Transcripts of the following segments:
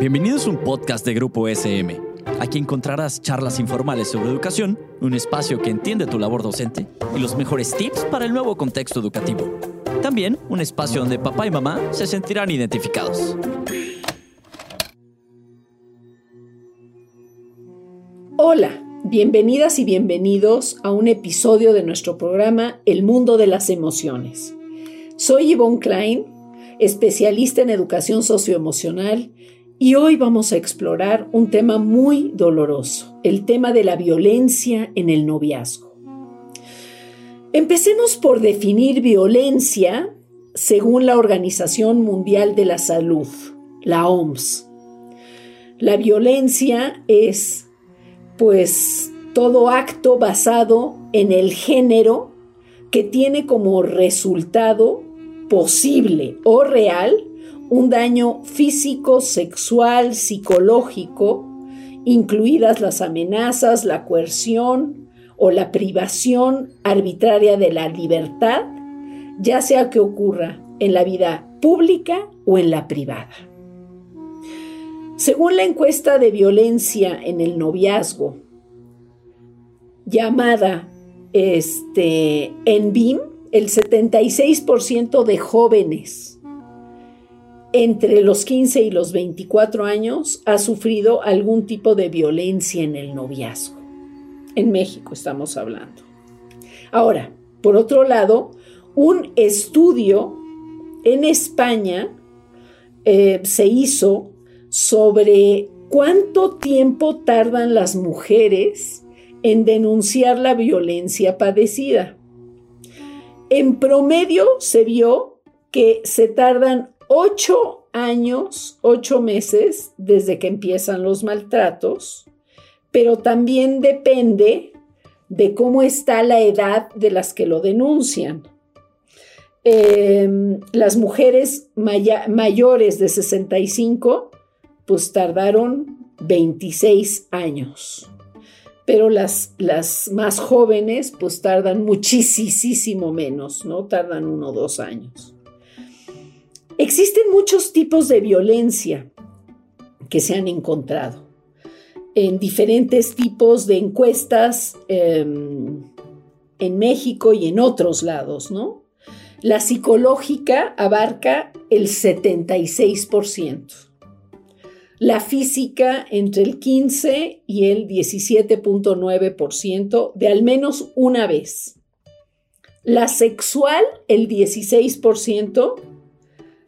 Bienvenidos a un podcast de Grupo SM. Aquí encontrarás charlas informales sobre educación, un espacio que entiende tu labor docente y los mejores tips para el nuevo contexto educativo. También un espacio donde papá y mamá se sentirán identificados. Hola, bienvenidas y bienvenidos a un episodio de nuestro programa El mundo de las emociones. Soy Yvonne Klein, especialista en educación socioemocional y hoy vamos a explorar un tema muy doloroso, el tema de la violencia en el noviazgo. Empecemos por definir violencia según la Organización Mundial de la Salud, la OMS. La violencia es, pues, todo acto basado en el género que tiene como resultado posible o real un daño físico, sexual, psicológico, incluidas las amenazas, la coerción o la privación arbitraria de la libertad, ya sea que ocurra en la vida pública o en la privada. Según la encuesta de violencia en el noviazgo, llamada este, BIM, el 76% de jóvenes entre los 15 y los 24 años ha sufrido algún tipo de violencia en el noviazgo. En México estamos hablando. Ahora, por otro lado, un estudio en España eh, se hizo sobre cuánto tiempo tardan las mujeres en denunciar la violencia padecida. En promedio se vio que se tardan ocho años, ocho meses desde que empiezan los maltratos, pero también depende de cómo está la edad de las que lo denuncian. Em, las mujeres mayores de 65, pues tardaron 26 años. Pero las, las más jóvenes, pues tardan muchísimo menos, ¿no? Tardan uno o dos años. Existen muchos tipos de violencia que se han encontrado en diferentes tipos de encuestas em, en México y en otros lados, ¿no? La psicológica abarca el 76%. La física entre el 15 y el 17.9% de al menos una vez. La sexual el 16%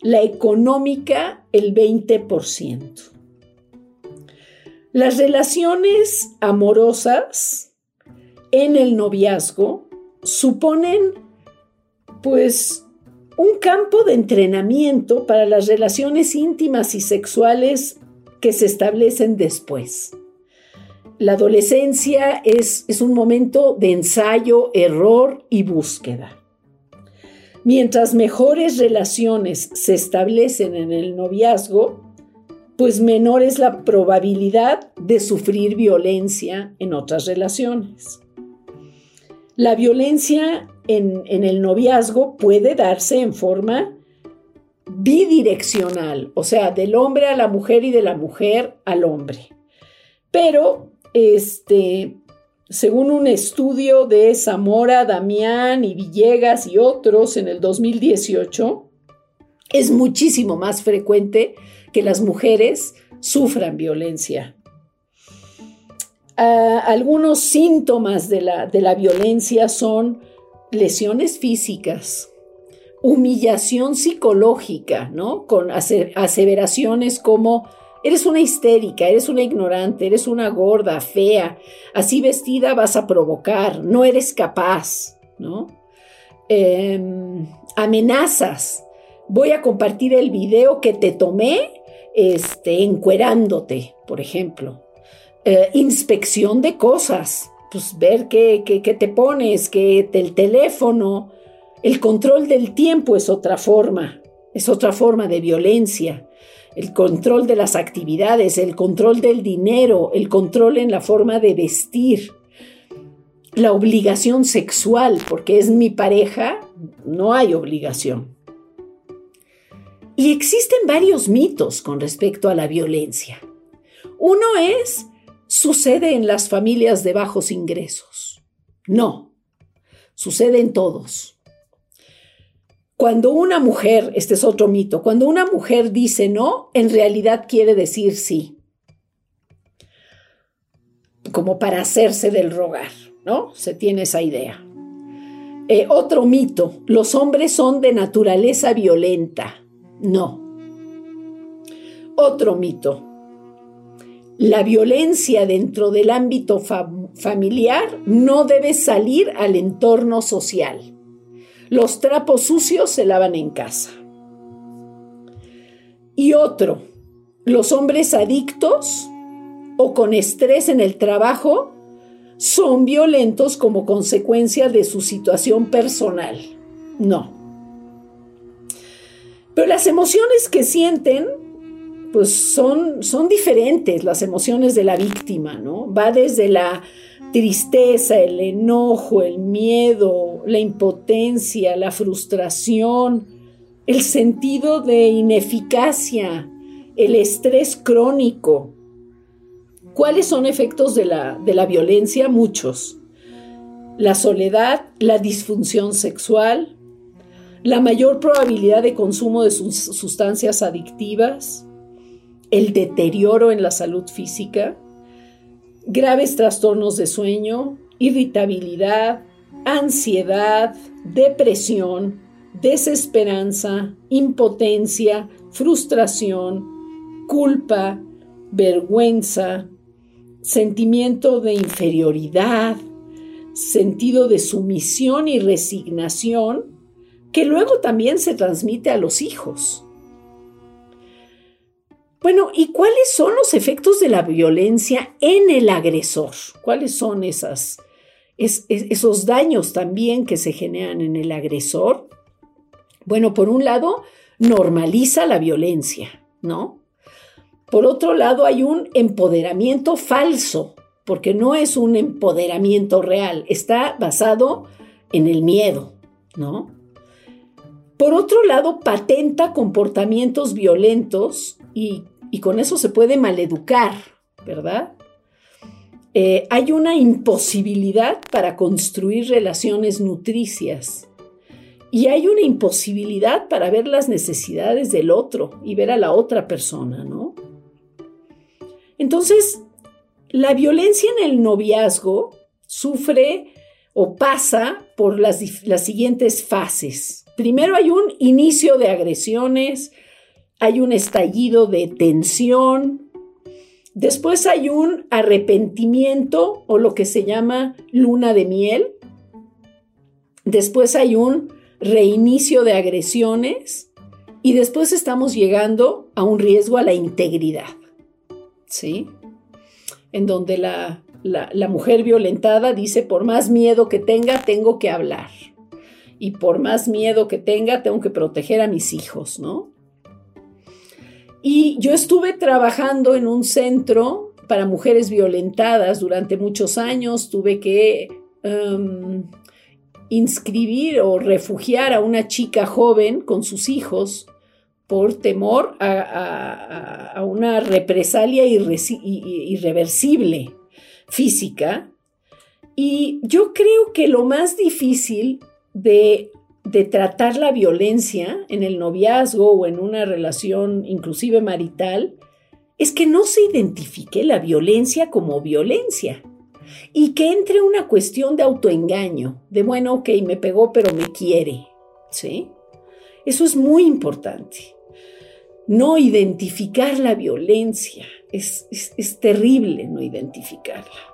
la económica el 20%. Las relaciones amorosas en el noviazgo suponen pues un campo de entrenamiento para las relaciones íntimas y sexuales que se establecen después. La adolescencia es, es un momento de ensayo, error y búsqueda. Mientras mejores relaciones se establecen en el noviazgo, pues menor es la probabilidad de sufrir violencia en otras relaciones. La violencia en, el noviazgo puede darse en forma bidireccional, o sea, del hombre a la mujer y de la mujer al hombre. Pero este, según un estudio de Zamora, Damián y Villegas y otros en el 2018, es muchísimo más frecuente que las mujeres sufran violencia. Ah, algunos síntomas de la, de la violencia son lesiones físicas, humillación psicológica, ¿no? Con aseveraciones como Eres una histérica, eres una ignorante, eres una gorda, fea, así vestida vas a provocar, no eres capaz, ¿no? Em, amenazas. Voy a compartir el video que te tomé este, encuerándote, por ejemplo. Eh, inspección de cosas, pues ver qué, qué te pones, que el teléfono, el control del tiempo es otra forma, es otra forma de violencia el control de las actividades, el control del dinero, el control en la forma de vestir, la obligación sexual, porque es mi pareja, no hay obligación. Y existen varios mitos con respecto a la violencia. Uno es, sucede en las familias de bajos ingresos. No, sucede en todos. Cuando una mujer, este es otro mito, cuando una mujer dice no, en realidad quiere decir sí. Como para hacerse del rogar, ¿no? Se tiene esa idea. Eh, otro mito, los hombres son de naturaleza violenta. No. Otro mito, la violencia dentro del ámbito familiar no debe salir al entorno social. Los trapos sucios se lavan en casa. Y otro, los hombres adictos o con estrés en el trabajo son violentos como consecuencia de su situación personal. No. Pero las emociones que sienten, pues son, son diferentes, las emociones de la víctima, ¿no? Va desde la tristeza, el enojo, el miedo, la impotencia, la frustración, el sentido de ineficacia, el estrés crónico. ¿Cuáles son efectos de la, de la violencia? Muchos. La soledad, la disfunción sexual, la mayor probabilidad de consumo de sustancias adictivas, el deterioro en la salud física, graves trastornos de sueño, irritabilidad, ansiedad, depresión, desesperanza, impotencia, frustración, culpa, vergüenza, sentimiento de inferioridad, sentido de sumisión y resignación, que luego también se transmite a los hijos. Bueno, ¿y cuáles son los efectos de la violencia en el agresor? ¿Cuáles son esas, esos daños también que se generan en el agresor? Bueno, por un lado, normaliza la violencia, ¿no? Por otro lado, hay un empoderamiento falso, porque no es un empoderamiento real, está basado en el miedo, ¿no? Por otro lado, patenta comportamientos violentos y, con eso se puede maleducar, ¿verdad? Eh, hay una imposibilidad para construir relaciones nutricias y hay una imposibilidad para ver las necesidades del otro y ver a la otra persona, ¿no? Entonces, la violencia en el noviazgo sufre o pasa por las siguientes fases. Primero hay un inicio de agresiones, hay un estallido de tensión, después hay un arrepentimiento o lo que se llama luna de miel, después hay un reinicio de agresiones y después estamos llegando a un riesgo a la integridad, ¿sí? En donde la, la mujer violentada dice, por más miedo que tenga, tengo que hablar y por más miedo que tenga, tengo que proteger a mis hijos, ¿no? Y yo estuve trabajando en un centro para mujeres violentadas durante muchos años, tuve que em, inscribir o refugiar a una chica joven con sus hijos por temor a, una represalia irreversible física. Y yo creo que lo más difícil de, tratar la violencia en el noviazgo o en una relación inclusive marital es que no se identifique la violencia como violencia y que entre una cuestión de autoengaño, de bueno, ok, me pegó pero me quiere, ¿sí? Eso es muy importante. No identificar la violencia, es, es terrible no identificarla.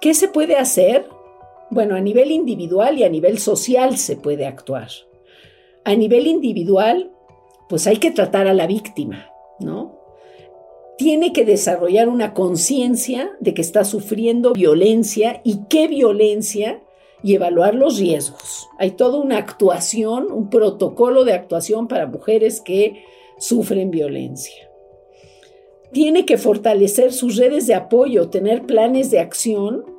¿Qué se puede hacer? Bueno, a nivel individual y a nivel social se puede actuar. A nivel individual, pues hay que tratar a la víctima, ¿no? Tiene que desarrollar una conciencia de que está sufriendo violencia y qué violencia y evaluar los riesgos. Hay toda una actuación, un protocolo de actuación para mujeres que sufren violencia. Tiene que fortalecer sus redes de apoyo, tener planes de acción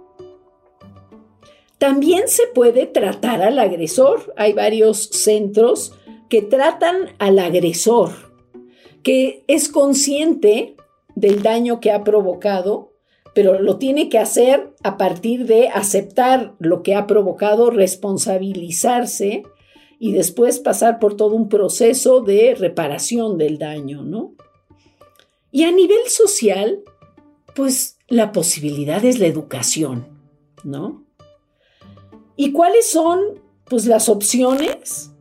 también se puede tratar al agresor. Hay varios centros que tratan al agresor, que es consciente del daño que ha provocado, pero lo tiene que hacer a partir de aceptar lo que ha provocado, responsabilizarse y después pasar por todo un proceso de reparación del daño, ¿no? Y a nivel social, pues la posibilidad es la educación, ¿no? ¿Y cuáles son, pues, las opciones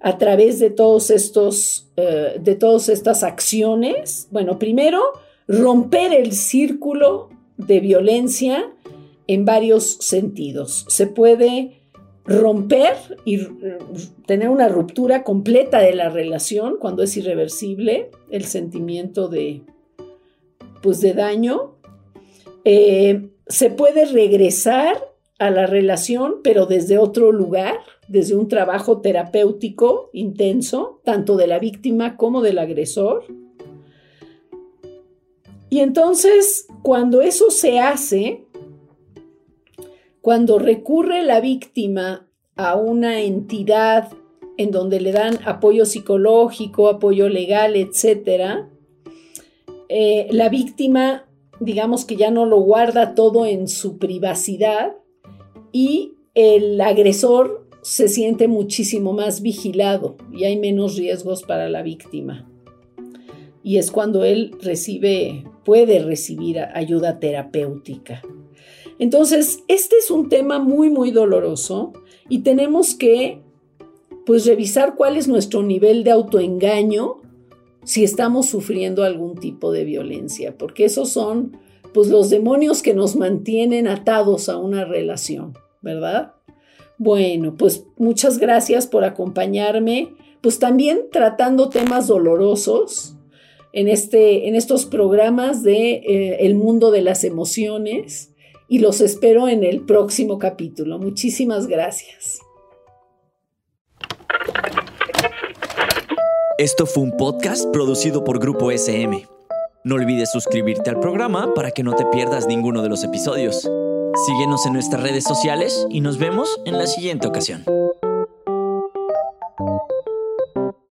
a través de todos estos, eh, de todas estas acciones? Bueno, primero, romper el círculo de violencia en varios sentidos. Se puede romper y tener una ruptura completa de la relación cuando es irreversible el sentimiento de, pues de daño. Eh, se puede regresar a la relación, pero desde otro lugar, desde un trabajo terapéutico intenso, tanto de la víctima como del agresor. Y entonces, cuando eso se hace, cuando recurre la víctima a una entidad en donde le dan apoyo psicológico, apoyo legal, etc., eh, la víctima, digamos que ya no lo guarda todo en su privacidad y el agresor se siente muchísimo más vigilado y hay menos riesgos para la víctima. Y es cuando él recibe, puede recibir ayuda terapéutica. Entonces, este es un tema muy, muy doloroso y tenemos que, pues, revisar cuál es nuestro nivel de autoengaño si estamos sufriendo algún tipo de violencia, porque esos son, pues, los demonios que nos mantienen atados a una relación, ¿verdad? Bueno, pues muchas gracias por acompañarme, pues también tratando temas dolorosos en, este, en estos programas de eh, El mundo de las emociones y los espero en el próximo capítulo. Muchísimas gracias. Esto fue un podcast producido por Grupo SM. No olvides suscribirte al programa para que no te pierdas ninguno de los episodios. Síguenos en nuestras redes sociales y nos vemos en la siguiente ocasión.